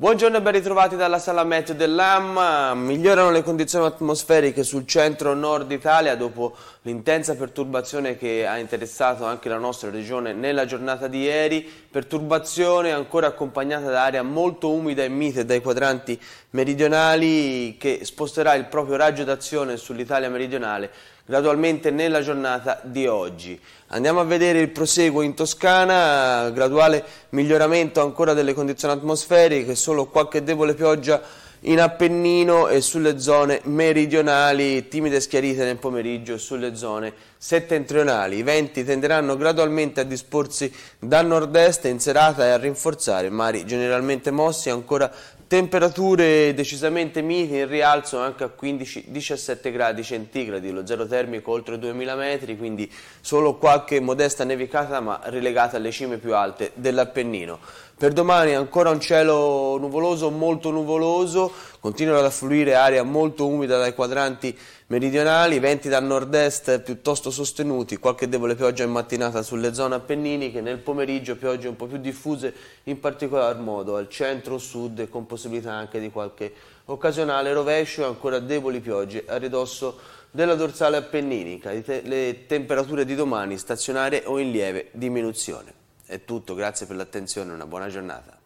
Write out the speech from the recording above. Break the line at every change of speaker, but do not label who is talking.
Buongiorno e ben ritrovati dalla sala meteo dell'AM. Migliorano le condizioni atmosferiche sul centro-nord Italia dopo l'intensa perturbazione che ha interessato anche la nostra regione nella giornata di ieri. Perturbazione ancora accompagnata da aria molto umida e mite dai quadranti meridionali che sposterà il proprio raggio d'azione sull'Italia meridionale gradualmente nella giornata di oggi. Andiamo a vedere il proseguo in Toscana, graduale miglioramento ancora delle condizioni atmosferiche, solo qualche debole pioggia in Appennino e sulle zone meridionali, timide schiarite nel pomeriggio sulle zone settentrionali. I venti tenderanno gradualmente a disporsi da nord-est in serata e a rinforzare, mari generalmente mossi, ancora Temperature decisamente miti in rialzo anche a 15-17 gradi centigradi, lo zero termico oltre 2000 metri, quindi solo qualche modesta nevicata ma relegata alle cime più alte dell'Appennino. Per domani ancora un cielo nuvoloso, molto nuvoloso, continua ad affluire aria molto umida dai quadranti meridionali, venti da nord-est piuttosto sostenuti, qualche debole pioggia in mattinata sulle zone appenniniche, nel pomeriggio piogge un po' più diffuse, in particolar modo al centro-sud con possibilità anche di qualche occasionale rovescio e ancora deboli piogge a ridosso della dorsale appenninica. Le temperature di domani stazionarie o in lieve diminuzione. È tutto, grazie per l'attenzione e una buona giornata.